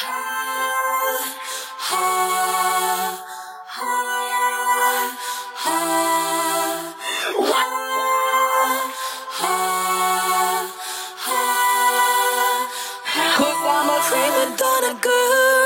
Cause I'm a prima donna